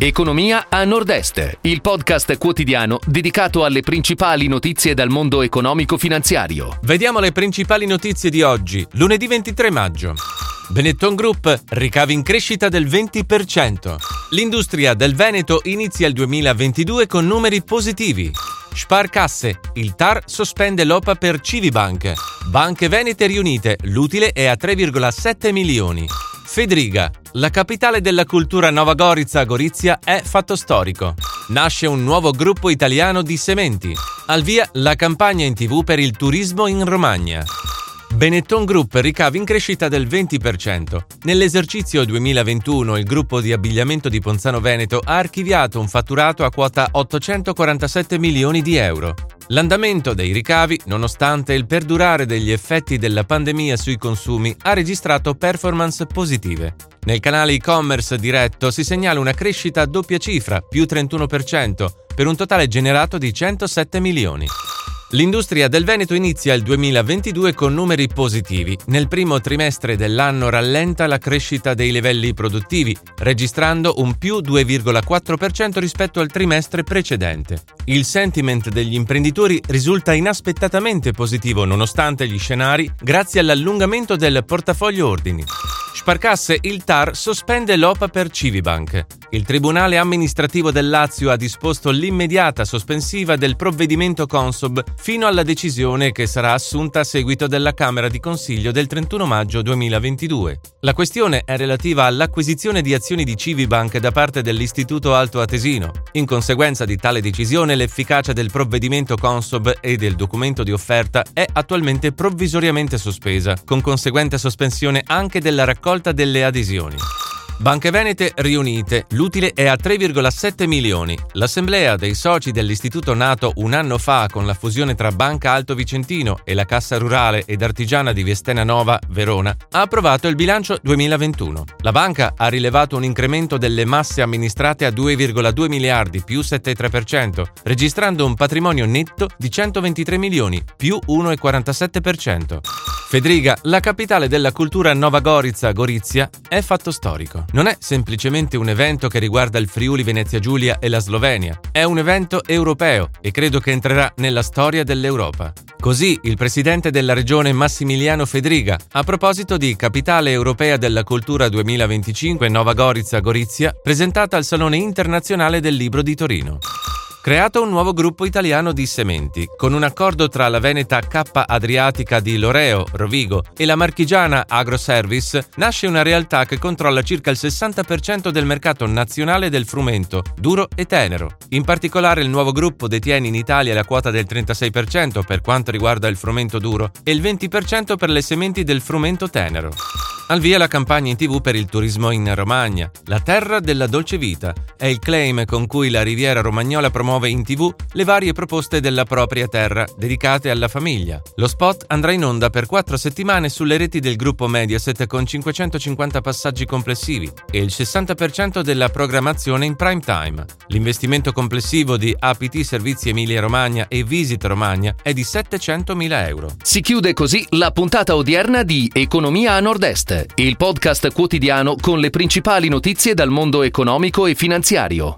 Economia a Nord-Est, il podcast quotidiano dedicato alle principali notizie dal mondo economico-finanziario. Vediamo le principali notizie di oggi, lunedì 23 maggio. Benetton Group, ricavi in crescita del 20%. L'industria del Veneto inizia il 2022 con numeri positivi. Sparcasse, il TAR sospende l'OPA per Civibank. Banche Venete riunite, l'utile è a 3,7 milioni. Fedriga, la capitale della cultura Nova Gorizia, Gorizia, è fatto storico. Nasce un nuovo gruppo italiano di sementi. Al via la campagna in tv per il turismo in Romagna. Benetton Group ricavi in crescita del 20%. Nell'esercizio 2021 il gruppo di abbigliamento di Ponzano Veneto ha archiviato un fatturato a quota 847 milioni di euro. L'andamento dei ricavi, nonostante il perdurare degli effetti della pandemia sui consumi, ha registrato performance positive. Nel canale e-commerce diretto si segnala una crescita a doppia cifra, più 31%, per un totale generato di 107 milioni. L'industria del Veneto inizia il 2022 con numeri positivi. Nel primo trimestre dell'anno rallenta la crescita dei livelli produttivi, registrando un più 2,4% rispetto al trimestre precedente. Il sentiment degli imprenditori risulta inaspettatamente positivo nonostante gli scenari grazie all'allungamento del portafoglio ordini. Sparcasse, il TAR sospende l'OPA per Civibank. Il Tribunale amministrativo del Lazio ha disposto l'immediata sospensiva del provvedimento Consob fino alla decisione che sarà assunta a seguito della Camera di Consiglio del 31 maggio 2022. La questione è relativa all'acquisizione di azioni di Civibank da parte dell'Istituto Alto Atesino. In conseguenza di tale decisione, l'efficacia del provvedimento Consob e del documento di offerta è attualmente provvisoriamente sospesa, con conseguente sospensione anche della raccolta delle adesioni. Banche Venete riunite, l'utile è a 3,7 milioni. L'assemblea dei soci dell'istituto nato un anno fa con la fusione tra Banca Alto Vicentino e la Cassa Rurale ed Artigiana di Viestena Nova, Verona, ha approvato il bilancio 2021. La banca ha rilevato un incremento delle masse amministrate a 2,2 miliardi più 7,3%, registrando un patrimonio netto di 123 milioni più 1,47%. Fedriga, la capitale della cultura Nova Gorizia, Gorizia, è fatto storico. Non è semplicemente un evento che riguarda il Friuli Venezia Giulia e la Slovenia, è un evento europeo e credo che entrerà nella storia dell'Europa. Così il presidente della regione Massimiliano Fedriga, a proposito di Capitale Europea della Cultura 2025 Nova Gorizia Gorizia, presentata al Salone Internazionale del Libro di Torino creato un nuovo gruppo italiano di sementi, con un accordo tra la Veneta K Adriatica di Loreo, Rovigo e la marchigiana Agroservice, nasce una realtà che controlla circa il 60% del mercato nazionale del frumento, duro e tenero. In particolare il nuovo gruppo detiene in Italia la quota del 36% per quanto riguarda il frumento duro e il 20% per le sementi del frumento tenero. Al via la campagna in tv per il turismo in Romagna. La terra della dolce vita è il claim con cui la Riviera Romagnola promuove in tv le varie proposte della propria terra dedicate alla famiglia. Lo spot andrà in onda per quattro settimane sulle reti del gruppo Mediaset con 550 passaggi complessivi e il 60% della programmazione in prime time. L'investimento complessivo di APT Servizi Emilia Romagna e Visit Romagna è di 700.000 euro. Si chiude così la puntata odierna di Economia a Nord-Est il podcast quotidiano con le principali notizie dal mondo economico e finanziario.